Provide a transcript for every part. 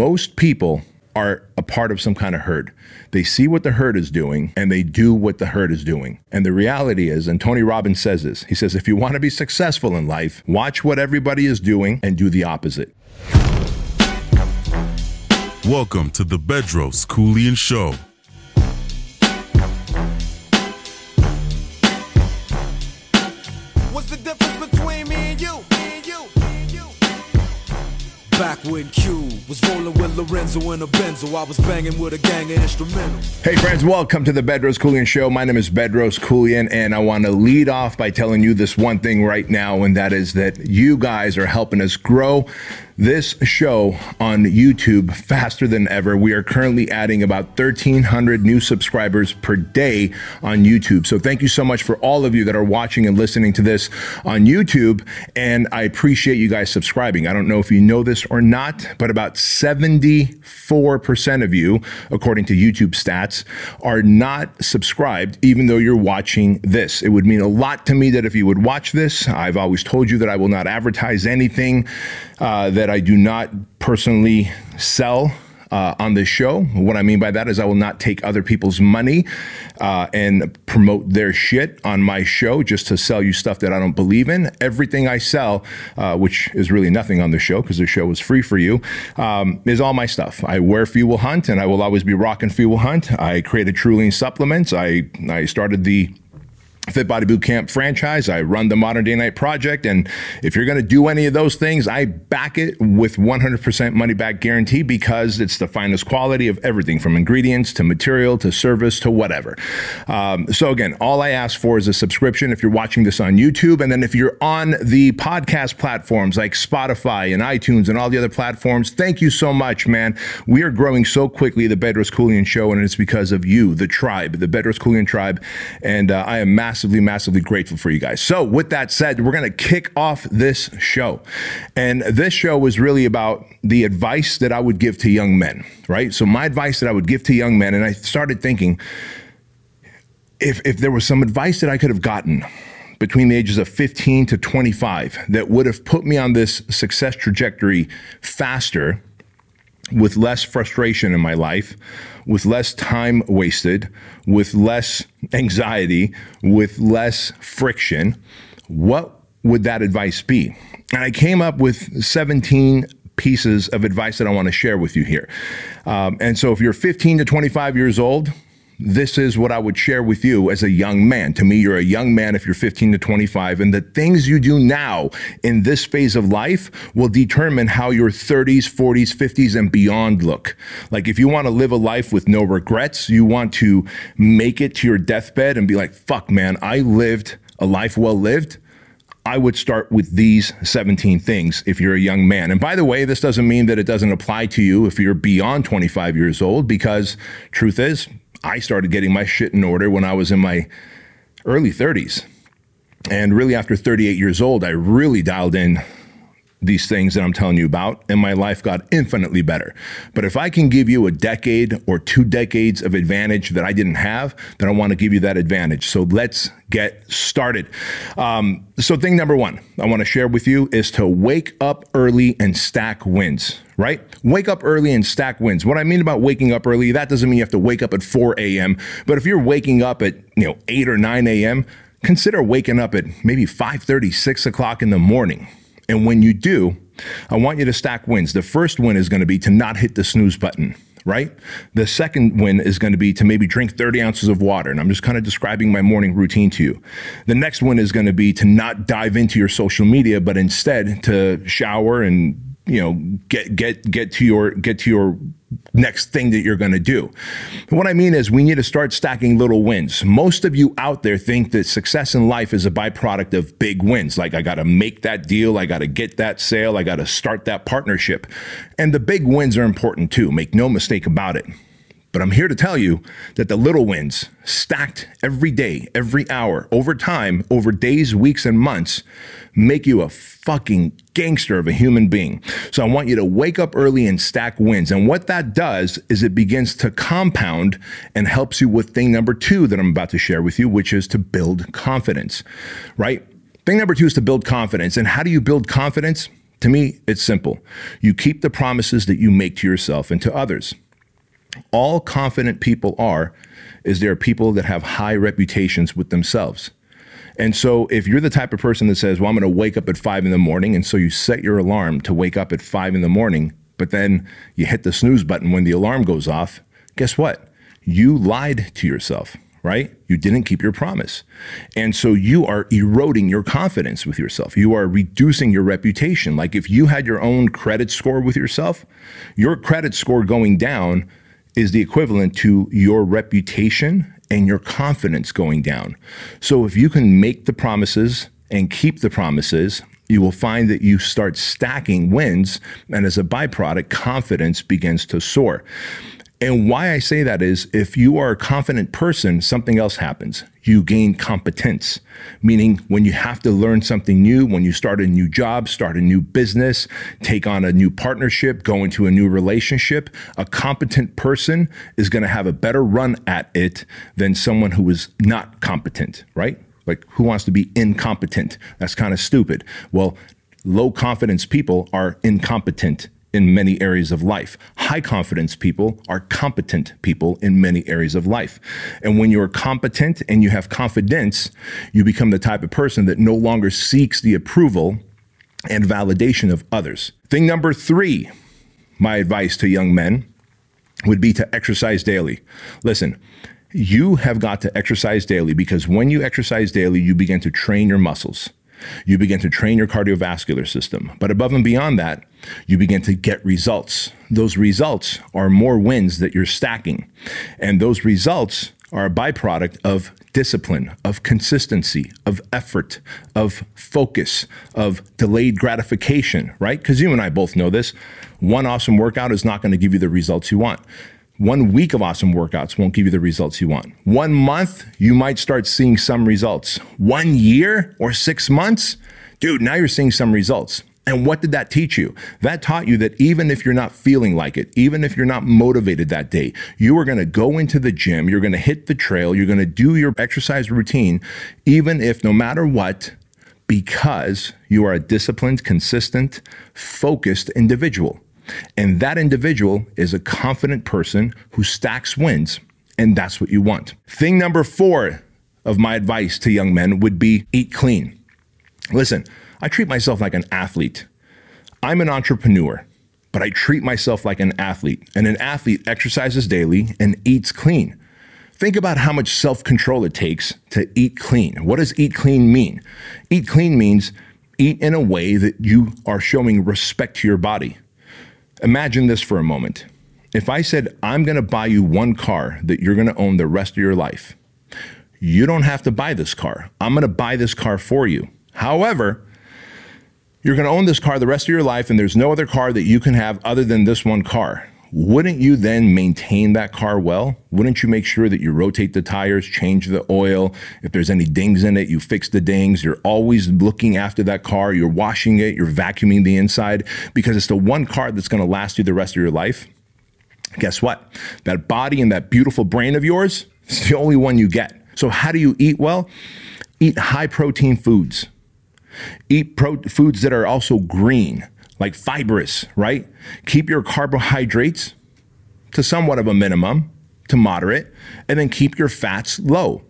most people are a part of some kind of herd. They see what the herd is doing and they do what the herd is doing. And the reality is, and Tony Robbins says this he says, if you want to be successful in life, watch what everybody is doing and do the opposite. Welcome to the Bedros Keuilian Show. What's the difference between me and you? Me and you, me and you. Back when Q was rolling with Lorenzo in a Benzo, I was banging with a gang of instrumentals. Hey, friends, welcome to the Bedros Keuilian Show. My name is Bedros Keuilian, and I want to lead off by telling you this one thing right now, and that is that you guys are helping us grow this show on YouTube faster than ever. We are currently adding about 1,300 new subscribers per day on YouTube. So thank you so much for all of you that are watching and listening to this on YouTube. And I appreciate you guys subscribing. I don't know if you know this or not, but about 74% of you, according to YouTube stats, are not subscribed, even though you're watching this. It would mean a lot to me that if you would watch this, I've always told you that I will not advertise anything uh, that I do not personally sell. Uh, on this show. What I mean by that is I will not take other people's money uh, and promote their shit on my show just to sell you stuff that I don't believe in. Everything I sell, uh, which is really nothing on the show because the show is free for you, um, is all my stuff. I wear Fuel Hunt and I will always be rocking Fuel Hunt. I created Truline Supplements. I, I started the Fit Body Boot Camp franchise. I run the Modern Day Knight Project. And if you're going to do any of those things, I back it with 100% money back guarantee because it's the finest quality of everything from ingredients to material to service to whatever. Um, so, again, all I ask for is a subscription if you're watching this on YouTube. And then if you're on the podcast platforms like Spotify and iTunes and all the other platforms, thank you so much, man. We are growing so quickly, the Bedros Keuilian Show, and it's because of you, the tribe, the Bedros Keuilian tribe. And uh, I am massively massively, massively grateful for you guys. So, with that said, we're going to kick off this show. And this show was really about the advice that I would give to young men, right? So, my advice that I would give to young men, and I started thinking if, if there was some advice that I could have gotten between the ages of 15 to 25 that would have put me on this success trajectory faster with less frustration in my life, with less time wasted, with less anxiety, with less friction, what would that advice be? And I came up with 17 pieces of advice that I want to share with you here. Um, and so if you're 15 to 25 years old, this is what I would share with you as a young man. To me, you're a young man if you're 15 to 25, and the things you do now in this phase of life will determine how your 30s, 40s, 50s, and beyond look. Like if you want to live a life with no regrets, you want to make it to your deathbed and be like, fuck, man, I lived a life well lived. I would start with these 17 things if you're a young man. And by the way, this doesn't mean that it doesn't apply to you if you're beyond 25 years old, because truth is, I started getting my shit in order when I was in my early 30s. And really, after 38 years old, I really dialed in these things that I'm telling you about, and my life got infinitely better. But if I can give you a decade or two decades of advantage that I didn't have, then I want to give you that advantage. So let's get started. Um, so, thing number one I want to share with you is to wake up early and stack wins, right? Wake up early and stack wins. What I mean about waking up early, that doesn't mean you have to wake up at 4 a.m., but if you're waking up at, you know, 8 or 9 a.m., consider waking up at maybe 5:30, 6 o'clock in the morning and when you do, I want you to stack wins. The first win is going to be to not hit the snooze button, right? The second win is going to be to maybe drink 30 ounces of water. And I'm just kind of describing my morning routine to you. The next one is going to be to not dive into your social media, but instead to shower and you know get get get to your get to your next thing that you're going to do. what I mean is we need to start stacking little wins. Most of you out there think that success in life is a byproduct of big wins. Like I got to make that deal, I got to get that sale, I got to start that partnership. And the big wins are important too. Make no mistake about it. But I'm here to tell you that the little wins, stacked every day, every hour, over time, over days, weeks, and months, make you a fucking gangster of a human being. So I want you to wake up early and stack wins. And what that does is it begins to compound and helps you with thing number two that I'm about to share with you, which is to build confidence, right? Thing number two is to build confidence. And how do you build confidence? To me, it's simple. You keep the promises that you make to yourself and to others. All confident people are is there are people that have high reputations with themselves. And so if you're the type of person that says, well, I'm going to wake up at five in the morning, and so you set your alarm to wake up at five in the morning, but then you hit the snooze button when the alarm goes off, guess what? You lied to yourself right? You didn't keep your promise. And so you are eroding your confidence with yourself. You are reducing your reputation. Like if you had your own credit score with yourself, your credit score going down is the equivalent to your reputation and your confidence going down. So if you can make the promises and keep the promises, you will find that you start stacking wins. And as a byproduct, confidence begins to soar. And why I say that is if you are a confident person, something else happens. You gain competence, meaning when you have to learn something new, when you start a new job, start a new business, take on a new partnership, go into a new relationship, a competent person is going to have a better run at it than someone who is not competent, right? Like, who wants to be incompetent? That's kind of stupid. Well, low confidence people are incompetent in many areas of life. High confidence people are competent people in many areas of life. And when you're competent and you have confidence, you become the type of person that no longer seeks the approval and validation of others. Thing number three, my advice to young men would be to exercise daily. Listen, you have got to exercise daily because when you exercise daily, you begin to train your muscles. You begin to train your cardiovascular system. But above and beyond that, you begin to get results. Those results are more wins that you're stacking. And those results are a byproduct of discipline, of consistency, of effort, of focus, of delayed gratification, right? Because you and I both know this. One awesome workout is not going to give you the results you want. One week of awesome workouts won't give you the results you want. One month, you might start seeing some results. One year or six months, dude, now you're seeing some results. And what did that teach you? That taught you that even if you're not feeling like it, even if you're not motivated that day, you are going to go into the gym, you're going to hit the trail, you're going to do your exercise routine, even if no matter what, because you are a disciplined, consistent, focused individual. And that individual is a confident person who stacks wins. And that's what you want. Thing number four of my advice to young men would be eat clean. Listen, I treat myself like an athlete. I'm an entrepreneur, but I treat myself like an athlete. And an athlete exercises daily and eats clean. Think about how much self control it takes to eat clean. What does eat clean mean? Eat clean means eat in a way that you are showing respect to your body. Imagine this for a moment. If I said, I'm going to buy you one car that you're going to own the rest of your life, you don't have to buy this car. I'm going to buy this car for you. However, you're going to own this car the rest of your life, and there's no other car that you can have other than this one car wouldn't you then maintain that car well? Wouldn't you make sure that you rotate the tires, change the oil? If there's any dings in it, you fix the dings. You're always looking after that car. You're washing it, you're vacuuming the inside because it's the one car that's going to last you the rest of your life. Guess what? That body and that beautiful brain of yours is the only one you get. So, how do you eat well? Eat high protein foods. Eat pro- foods that are also green like fibrous, right? Keep your carbohydrates to somewhat of a minimum, to moderate, and then keep your fats low.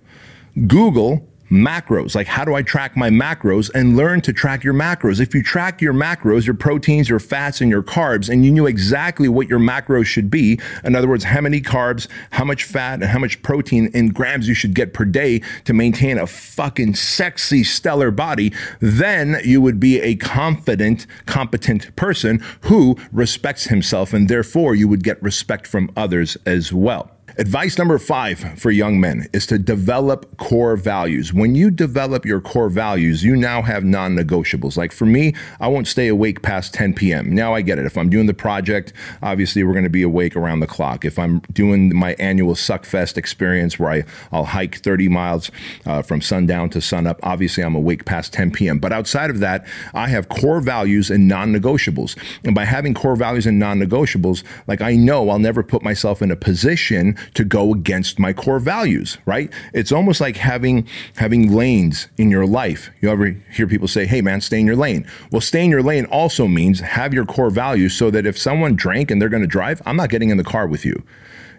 Google macros. Like, how do I track my macros and learn to track your macros? If you track your macros, your proteins, your fats, and your carbs, and you knew exactly what your macros should be, in other words, how many carbs, how much fat, and how much protein in grams you should get per day to maintain a fucking sexy, stellar body, then you would be a confident, competent person who respects himself, and therefore you would get respect from others as well. Advice number five for young men is to develop core values. When you develop your core values, you now have non negotiables. Like for me, I won't stay awake past 10 p.m. Now I get it. If I'm doing the project, obviously we're going to be awake around the clock. If I'm doing my annual Suckfest experience where I, I'll hike 30 miles uh, from sundown to sunup, obviously I'm awake past 10 p.m. But outside of that, I have core values and non negotiables. And by having core values and non negotiables, like I know I'll never put myself in a position to go against my core values, right? It's almost like having having lanes in your life. You ever hear people say, "Hey man, stay in your lane." Well, stay in your lane also means have your core values so that if someone drank and they're going to drive, I'm not getting in the car with you.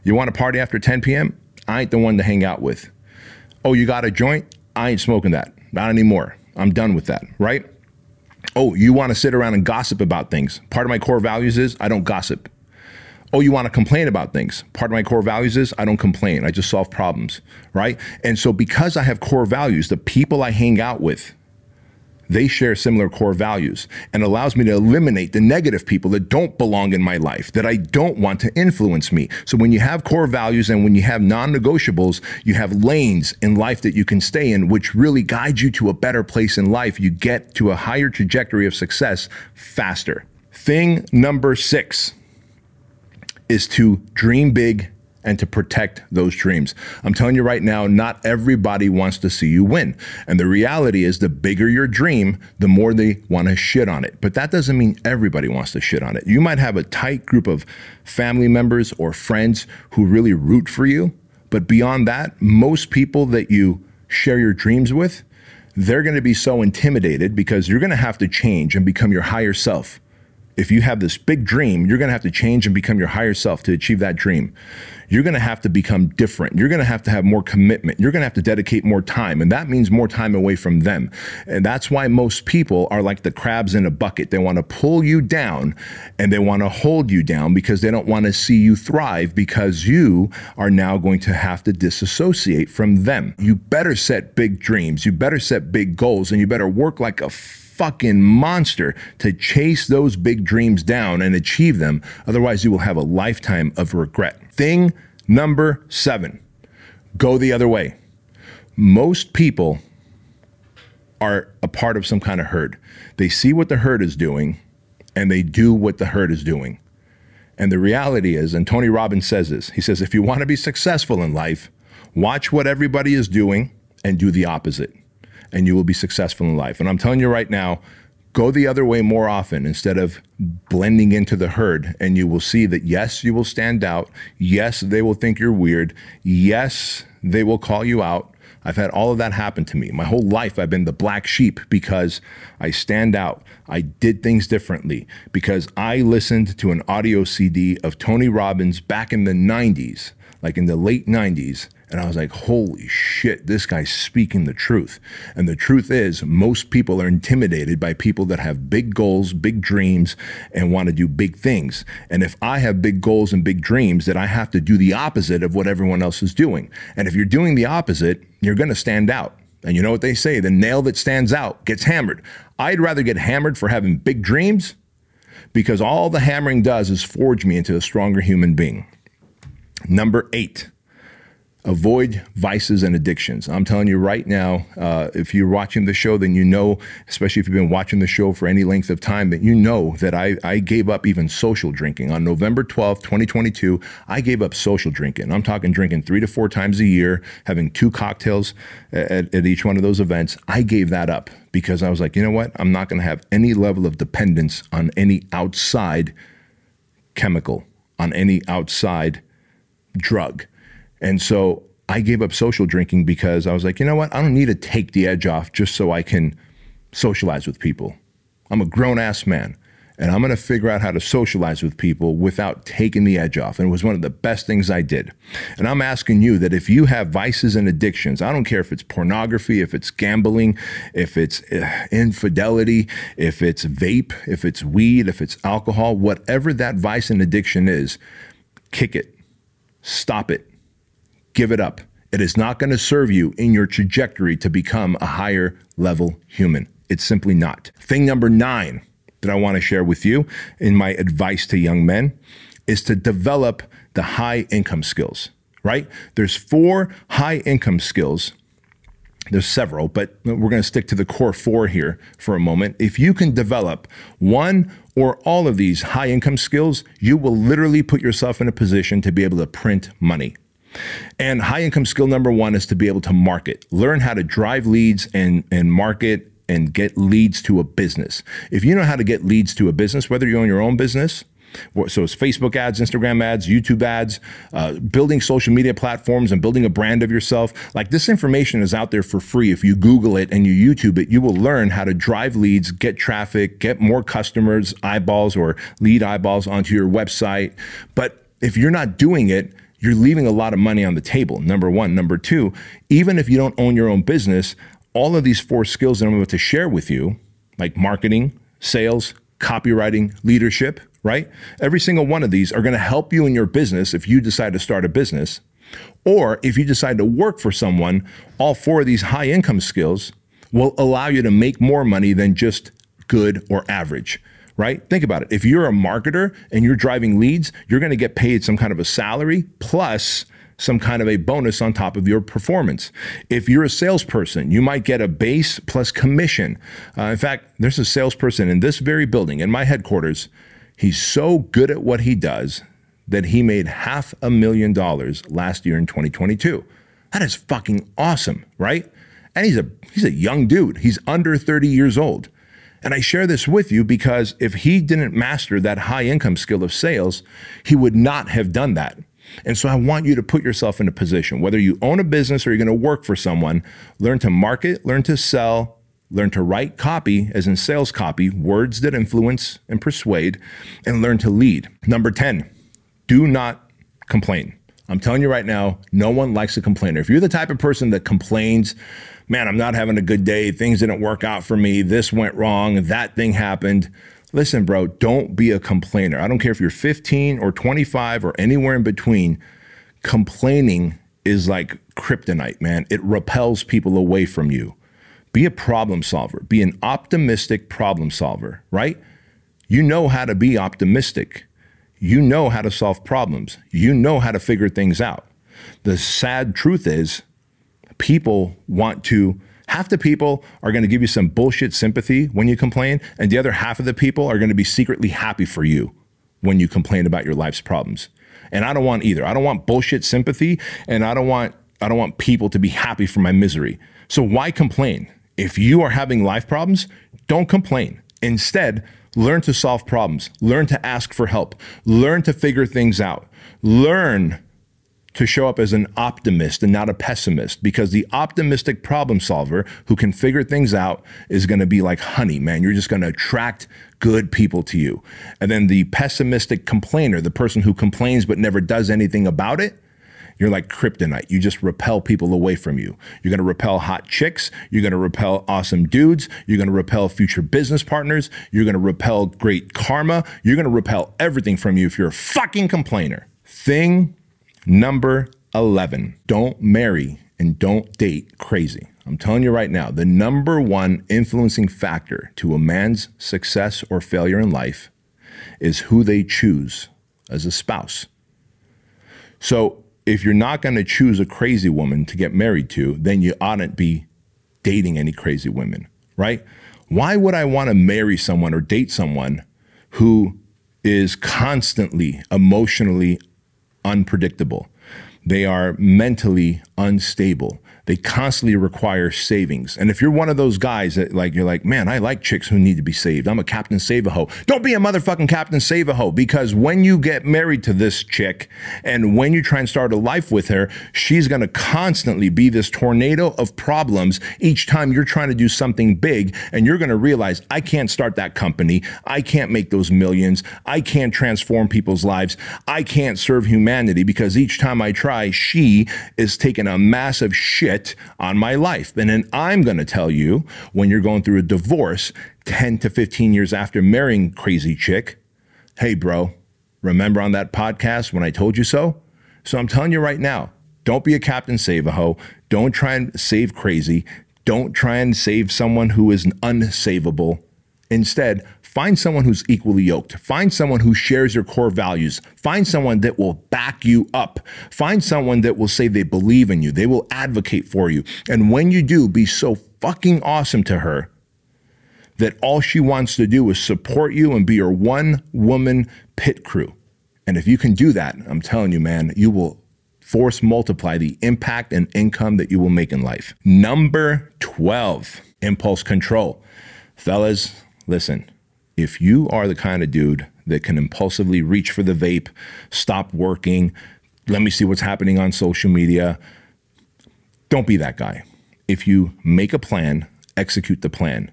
You want to party after 10 p.m.? I ain't the one to hang out with. Oh, you got a joint? I ain't smoking that. Not anymore. I'm done with that, right? Oh, you want to sit around and gossip about things. Part of my core values is I don't gossip. Oh, you want to complain about things. Part of my core values is I don't complain. I just solve problems, right? And so because I have core values, the people I hang out with, they share similar core values and allows me to eliminate the negative people that don't belong in my life, that I don't want to influence me. So when you have core values and when you have non negotiables, you have lanes in life that you can stay in, which really guide you to a better place in life. You get to a higher trajectory of success faster. Thing number six is to dream big and to protect those dreams. I'm telling you right now, not everybody wants to see you win. And the reality is, the bigger your dream, the more they want to shit on it. But that doesn't mean everybody wants to shit on it. You might have a tight group of family members or friends who really root for you. But beyond that, most people that you share your dreams with, they're going to be so intimidated because you're going to have to change and become your higher self if you have this big dream, you're going to have to change and become your higher self to achieve that dream you're going to have to become different. You're going to have to have more commitment. You're going to have to dedicate more time. And that means more time away from them. And that's why most people are like the crabs in a bucket. They want to pull you down and they want to hold you down because they don't want to see you thrive because you are now going to have to disassociate from them. You better set big dreams. You better set big goals and you better work like a fucking monster to chase those big dreams down and achieve them. Otherwise, you will have a lifetime of regret. Thing number seven go the other way. Most people are a part of some kind of herd. They see what the herd is doing and they do what the herd is doing. And the reality is, and Tony Robbins says this he says, if you want to be successful in life, watch what everybody is doing and do the opposite, and you will be successful in life. And I'm telling you right now, go the other way more often. Instead of blending into the herd and you will see that yes you will stand out. Yes they will think you're weird. Yes they will call you out. I've had all of that happen to me. My whole life i've been the black sheep because i stand out. I did things differently because i listened to an audio cd of tony robbins back in the 90s like in the late 90s and I was like, holy shit, this guy's speaking the truth. And the truth is, most people are intimidated by people that have big goals, big dreams, and want to do big things. And if I have big goals and big dreams, that I have to do the opposite of what everyone else is doing. And if you're doing the opposite, you're going to stand out. And you know what they say the nail that stands out gets hammered. I'd rather get hammered for having big dreams because all the hammering does is forge me into a stronger human being. Number eight avoid vices and addictions. I'm telling you right now, uh, if you're watching the show, then you know, especially if you've been watching the show for any length of time, that you know that I, I gave up even social drinking. On November 12th, 2022, I gave up social drinking. I'm talking drinking three to four times a year, having two cocktails at, at each one of those events. I gave that up because I was like, you know what? I'm not going to have any level of dependence on any outside chemical, on any outside drug. And so I gave up social drinking because I was like, you know what? I don't need to take the edge off just so I can socialize with people. I'm a grown ass man and I'm going to figure out how to socialize with people without taking the edge off. And it was one of the best things I did. And I'm asking you that if you have vices and addictions, I don't care if it's pornography, if it's gambling, if it's uh, infidelity, if it's vape, if it's weed, if it's alcohol, whatever that vice and addiction is, kick it, stop it, give it up. It is not going to serve you in your trajectory to become a higher level human. It's simply not. Thing number nine that I want to share with you in my advice to young men is to develop the high income skills, right? There's four high income skills. There's several, but we're going to stick to the core four here for a moment. If you can develop one or all of these high income skills, you will literally put yourself in a position to be able to print money. And high income skill number one is to be able to market, learn how to drive leads and, and market and get leads to a business. If you know how to get leads to a business, whether you own your own business So it's Facebook ads, Instagram ads, YouTube ads, uh, building social media platforms and building a brand of yourself. Like this information is out there for free. If you Google it and you YouTube it, you will learn how to drive leads, get traffic, get more customers, eyeballs or lead eyeballs onto your website. But if you're not doing it, you're leaving a lot of money on the table. Number one. Number two, even if you don't own your own business, all of these four skills that I'm about to share with you, like marketing, sales, copywriting, leadership, right? Every single one of these are going to help you in your business if you decide to start a business. Or if you decide to work for someone, all four of these high income skills will allow you to make more money than just good or average, right? Think about it. If you're a marketer and you're driving leads, you're going to get paid some kind of a salary plus some kind of a bonus on top of your performance. If you're a salesperson, you might get a base plus commission. Uh, in fact, there's a salesperson in this very building, in my headquarters. He's so good at what he does that he made half a million dollars last year in 2022. That is fucking awesome, right? And he's a he's a young dude. He's under 30 years old. And I share this with you because if he didn't master that high income skill of sales, he would not have done that. And so I want you to put yourself in a position, whether you own a business or you're going to work for someone, learn to market, learn to sell, learn to write copy, as in sales copy, words that influence and persuade, and learn to lead. Number 10, do not complain. I'm telling you right now, no one likes a complainer. If you're the type of person that complains, man, I'm not having a good day, things didn't work out for me, this went wrong, that thing happened. Listen, bro, don't be a complainer. I don't care if you're 15 or 25 or anywhere in between. Complaining is like kryptonite, man. It repels people away from you. Be a problem solver, be an optimistic problem solver, right? You know how to be optimistic. You know how to solve problems. You know how to figure things out. The sad truth is, people want to half the people are going to give you some bullshit sympathy when you complain, and the other half of the people are going to be secretly happy for you when you complain about your life's problems. And I don't want either. I don't want bullshit sympathy, and I don't want I don't want people to be happy for my misery. So why complain? If you are having life problems, don't complain. Instead, learn to solve problems, learn to ask for help, learn to figure things out, learn to show up as an optimist and not a pessimist because the optimistic problem solver who can figure things out is going to be like honey, man. You're just going to attract good people to you. And then the pessimistic complainer, the person who complains but never does anything about it, you're like kryptonite. You just repel people away from you. You're going to repel hot chicks. You're going to repel awesome dudes. You're going to repel future business partners. You're going to repel great karma. You're going to repel everything from you if you're a fucking complainer. Thing Number 11, don't marry and don't date crazy. I'm telling you right now, the number one influencing factor to a man's success or failure in life is who they choose as a spouse. So if you're not going to choose a crazy woman to get married to, then you oughtn't be dating any crazy women, right? Why would I want to marry someone or date someone who is constantly emotionally unpredictable. They are mentally unstable. They constantly require savings. And if you're one of those guys that like you're like, man, I like chicks who need to be saved. I'm a Captain Save a Ho. Don't be a motherfucking Captain Save a Ho because when you get married to this chick and when you try and start a life with her, she's gonna constantly be this tornado of problems each time you're trying to do something big and you're gonna realize I can't start that company. I can't make those millions. I can't transform people's lives. I can't serve humanity because each time I try, she is taking a massive shit on my life. And then I'm going to tell you when you're going through a divorce 10 to 15 years after marrying crazy chick, hey, bro, remember on that podcast when I told you so? So I'm telling you right now, don't be a Captain Save a Ho. Don't try and save crazy. Don't try and save someone who is unsavable. Instead, Find someone who's equally yoked. Find someone who shares your core values. Find someone that will back you up. Find someone that will say they believe in you. They will advocate for you. And when you do, be so fucking awesome to her that all she wants to do is support you and be your one woman pit crew. And if you can do that, I'm telling you, man, you will force multiply the impact and income that you will make in life. Number 12, impulse control. Fellas, listen, if you are the kind of dude that can impulsively reach for the vape, stop working, let me see what's happening on social media. Don't be that guy. If you make a plan, execute the plan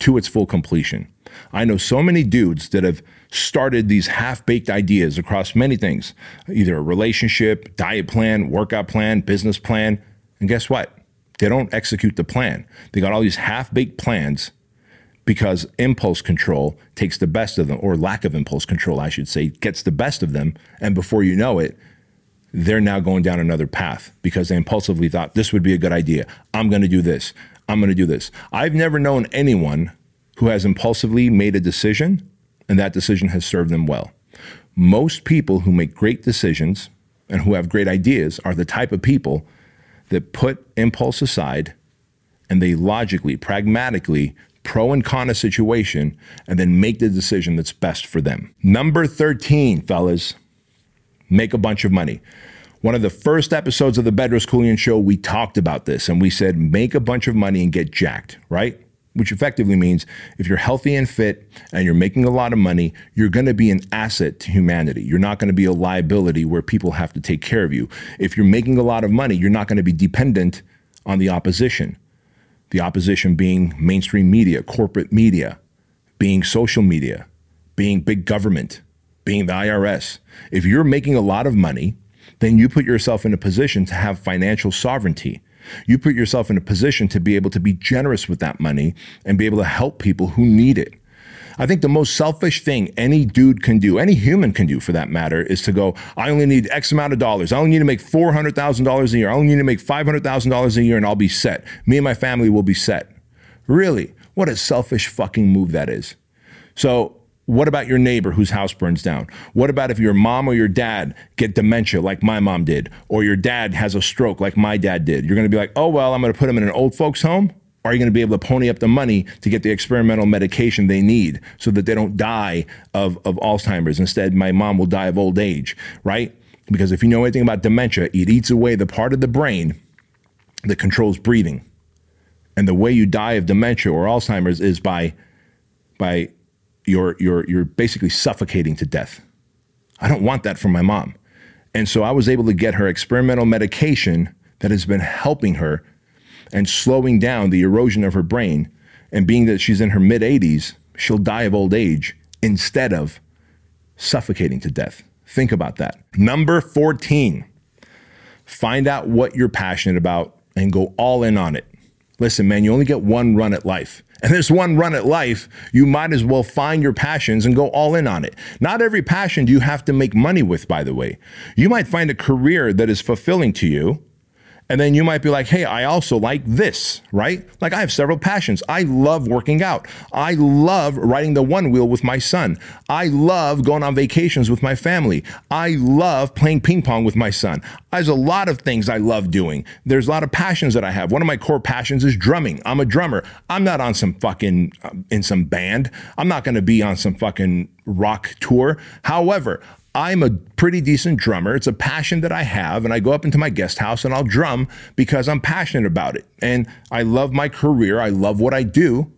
to its full completion. I know so many dudes that have started these half baked ideas across many things either a relationship, diet plan, workout plan, business plan. And guess what? They don't execute the plan. They got all these half baked plans because impulse control takes the best of them, or lack of impulse control, I should say, gets the best of them. And before you know it, they're now going down another path because they impulsively thought this would be a good idea. I'm going to do this. I'm going to do this. I've never known anyone who has impulsively made a decision and that decision has served them well. Most people who make great decisions and who have great ideas are the type of people that put impulse aside and they logically, pragmatically pro and con a situation and then make the decision that's best for them. Number 13, fellas, make a bunch of money. One of the first episodes of the Bedros Keuilian show, we talked about this and we said, make a bunch of money and get jacked, right? Which effectively means if you're healthy and fit and you're making a lot of money, you're going to be an asset to humanity. You're not going to be a liability where people have to take care of you. If you're making a lot of money, you're not going to be dependent on the opposition. The opposition being mainstream media, corporate media, being social media, being big government, being the IRS. If you're making a lot of money, then you put yourself in a position to have financial sovereignty. You put yourself in a position to be able to be generous with that money and be able to help people who need it. I think the most selfish thing any dude can do, any human can do for that matter, is to go, I only need X amount of dollars. I only need to make $400,000 a year. I only need to make $500,000 a year and I'll be set. Me and my family will be set. Really? What a selfish fucking move that is. So what about your neighbor whose house burns down? What about if your mom or your dad get dementia like my mom did, or your dad has a stroke like my dad did? You're to be like, oh, well, I'm to put them in an old folks' home? Are you going to be able to pony up the money to get the experimental medication they need so that they don't die of, of Alzheimer's? Instead, my mom will die of old age, right? Because if you know anything about dementia, it eats away the part of the brain that controls breathing. And the way you die of dementia or Alzheimer's is by, by you're you're you're basically suffocating to death. I don't want that for my mom. And so I was able to get her experimental medication that has been helping her and slowing down the erosion of her brain. And being that she's in her mid 80s, she'll die of old age instead of suffocating to death. Think about that. Number 14, find out what you're passionate about and go all in on it. Listen, man, you only get one run at life. And this one run at life, you might as well find your passions and go all in on it. Not every passion do you have to make money with, by the way. You might find a career that is fulfilling to you and then you might be like, hey, I also like this, right? Like I have several passions. I love working out. I love riding the one wheel with my son. I love going on vacations with my family. I love playing ping pong with my son. There's a lot of things I love doing. There's a lot of passions that I have. One of my core passions is drumming. I'm a drummer. I'm not on some fucking, uh, in some band. I'm not going to be on some fucking rock tour. However, I'm a pretty decent drummer. It's a passion that I have, and I go up into my guest house and I'll drum because I'm passionate about it. And I love my career, I love what I do,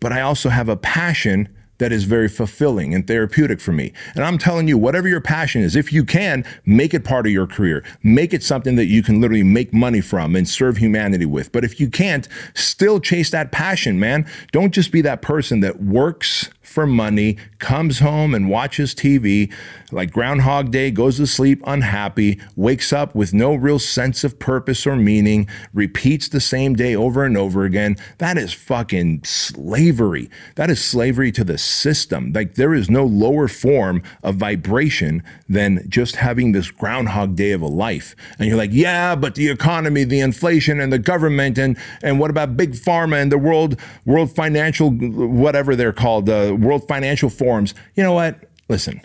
but I also have a passion that is very fulfilling and therapeutic for me. And I'm telling you, whatever your passion is, if you can, make it part of your career. Make it something that you can literally make money from and serve humanity with. But if you can't, still chase that passion, man. Don't just be that person that works for money, comes home and watches TV like Groundhog Day, goes to sleep unhappy, wakes up with no real sense of purpose or meaning, repeats the same day over and over again. That is fucking slavery. That is slavery to the system. Like there is no lower form of vibration than just having this Groundhog Day of a life. And you're like, yeah, but the economy, the inflation, and the government, and and what about big pharma and the world world financial whatever they're called, uh, World Financial Forums. You know what? Listen,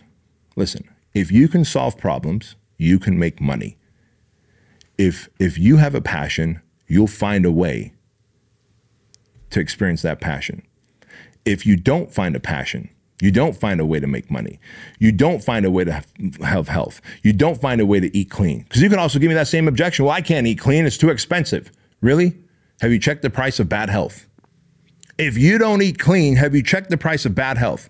listen. If you can solve problems, you can make money. If if you have a passion, you'll find a way to experience that passion. If you don't find a passion, you don't find a way to make money. You don't find a way to have health. You don't find a way to eat clean. Because you can also give me that same objection. Well, I can't eat clean. It's too expensive. Really? Have you checked the price of bad health? If you don't eat clean, have you checked the price of bad health?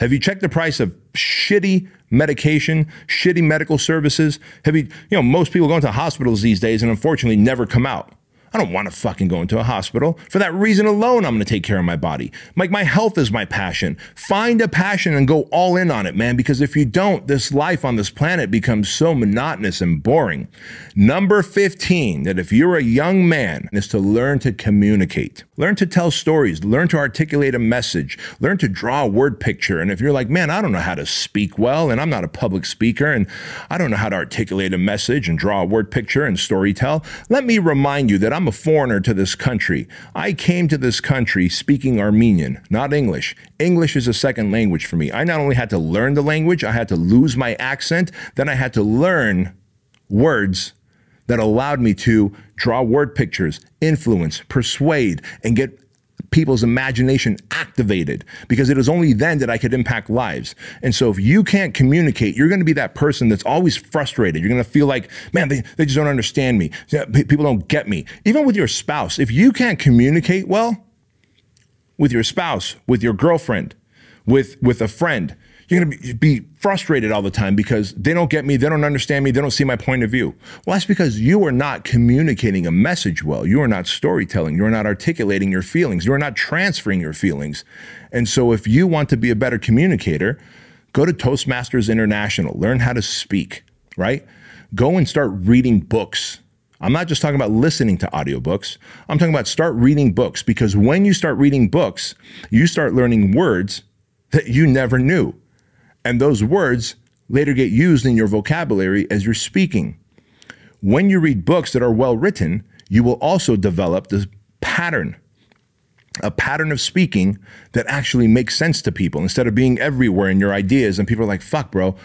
Have you checked the price of shitty medication, shitty medical services. Have you, you know, most people go into hospitals these days and unfortunately never come out. I don't want to fucking go into a hospital. For that reason alone, I'm going to take care of my body. Like my health is my passion. Find a passion and go all in on it, man, because if you don't, this life on this planet becomes so monotonous and boring. Number 15, that if you're a young man, is to learn to communicate. Learn to tell stories, learn to articulate a message, learn to draw a word picture. And if you're like, man, I don't know how to speak well, and I'm not a public speaker, and I don't know how to articulate a message and draw a word picture and story tell, let me remind you that I'm I'm a foreigner to this country. I came to this country speaking Armenian, not English. English is a second language for me. I not only had to learn the language, I had to lose my accent, then I had to learn words that allowed me to draw word pictures, influence, persuade, and get people's imagination activated because it is only then that I could impact lives. And so if you can't communicate, you're going to be that person that's always frustrated. You're going to feel like, man, they, they just don't understand me. People don't get me. Even with your spouse, if you can't communicate well with your spouse, with your girlfriend, with, with a friend, you're going to be, frustrated all the time because they don't get me, they don't understand me, they don't see my point of view. Well, that's because you are not communicating a message well. You are not storytelling. You are not articulating your feelings. You are not transferring your feelings. And so, if you want to be a better communicator, go to Toastmasters International, learn how to speak, right? Go and start reading books. I'm not just talking about listening to audiobooks. I'm talking about start reading books because when you start reading books, you start learning words that you never knew. And those words later get used in your vocabulary as you're speaking. When you read books that are well written, you will also develop this pattern, a pattern of speaking that actually makes sense to people instead of being everywhere in your ideas. And people are like, fuck, bro,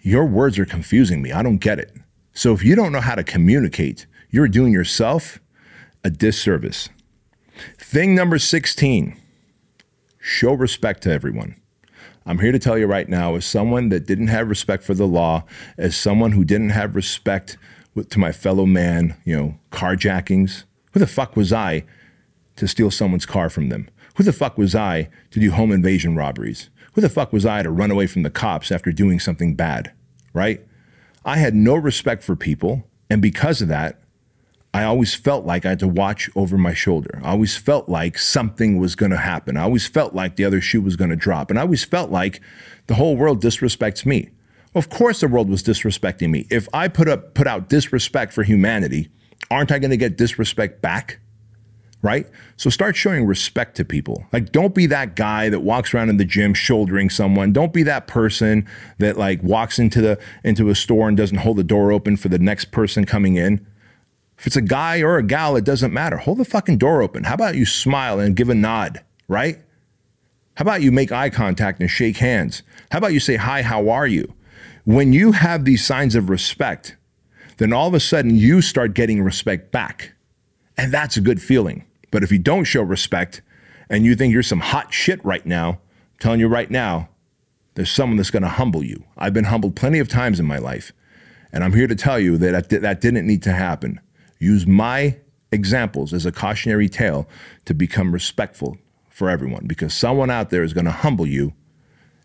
your words are confusing me. I don't get it. So if you don't know how to communicate, you're doing yourself a disservice. Thing number 16 show respect to everyone. I'm here to tell you right now, as someone that didn't have respect for the law, as someone who didn't have respect to my fellow man, you know, carjackings, who the fuck was I to steal someone's car from them? Who the fuck was I to do home invasion robberies? Who the fuck was I to run away from the cops after doing something bad, right? I had no respect for people. And because of that, I always felt like I had to watch over my shoulder. I always felt like something was going to happen. I always felt like the other shoe was going to drop. And I always felt like the whole world disrespects me. Of course the world was disrespecting me. If I put up put out disrespect for humanity, aren't I going to get disrespect back? Right? So start showing respect to people. Like don't be that guy that walks around in the gym shouldering someone. Don't be that person that like walks into the into a store and doesn't hold the door open for the next person coming in. If it's a guy or a gal, it doesn't matter. Hold the fucking door open. How about you smile and give a nod, right? How about you make eye contact and shake hands? How about you say, Hi, how are you? When you have these signs of respect, then all of a sudden you start getting respect back. And that's a good feeling. But if you don't show respect and you think you're some hot shit right now, I'm telling you right now, there's someone that's going to humble you. I've been humbled plenty of times in my life. And I'm here to tell you that that didn't need to happen use my examples as a cautionary tale to become respectful for everyone because someone out there is going to humble you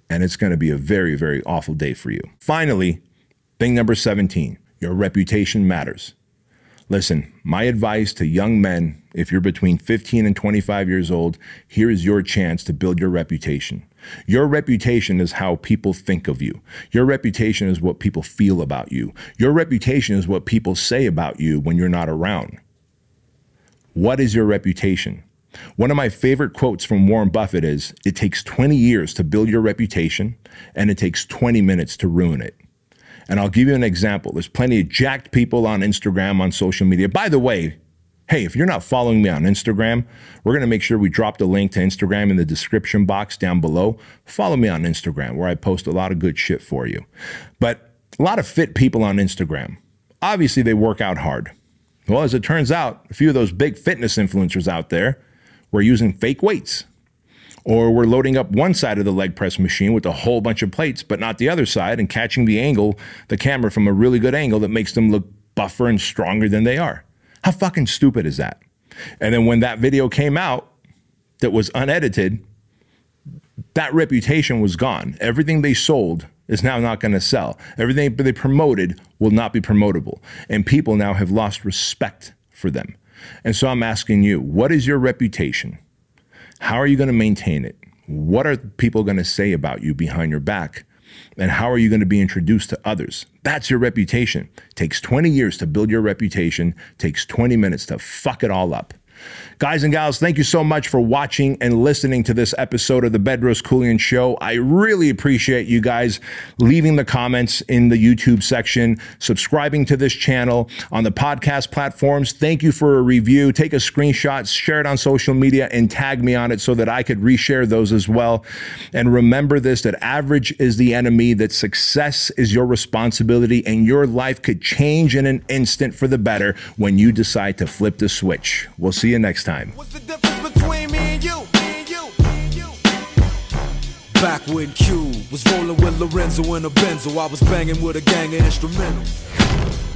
and it's going to be a very, very awful day for you. Finally, thing number 17 your reputation matters. Listen, my advice to young men, if you're between 15 and 25 years old, here is your chance to build your reputation. Your reputation is how people think of you. Your reputation is what people feel about you. Your reputation is what people say about you when you're not around. What is your reputation? One of my favorite quotes from Warren Buffett is It takes 20 years to build your reputation, and it takes 20 minutes to ruin it. And I'll give you an example. There's plenty of jacked people on Instagram, on social media. By the way, Hey, if you're not following me on Instagram, we're going to make sure we drop the link to Instagram in the description box down below. Follow me on Instagram where I post a lot of good shit for you. But a lot of fit people on Instagram. Obviously, they work out hard. Well, as it turns out, a few of those big fitness influencers out there were using fake weights. Or we're loading up one side of the leg press machine with a whole bunch of plates, but not the other side, and catching the angle, the camera from a really good angle that makes them look buffer and stronger than they are. How fucking stupid is that? And then when that video came out that was unedited, that reputation was gone. Everything they sold is now not going to sell. Everything they promoted will not be promotable. And people now have lost respect for them. And so I'm asking you, what is your reputation? How are you going to maintain it? What are people going to say about you behind your back? And how are you going to be introduced to others? That's your reputation. takes 20 years to build your reputation, takes 20 minutes to fuck it all up. Guys and gals, thank you so much for watching and listening to this episode of the Bedros Keuilian Show. I really appreciate you guys leaving the comments in the YouTube section, subscribing to this channel on the podcast platforms. Thank you for a review. Take a screenshot, share it on social media, and tag me on it so that I could reshare those as well. And remember this that average is the enemy, that success is your responsibility, and your life could change in an instant for the better when you decide to flip the switch. We'll see you next time. What's the difference between me and you? Me and you? Back when Q was rolling with Lorenzo in a Benzo, I was banging with a gang of instrumentals.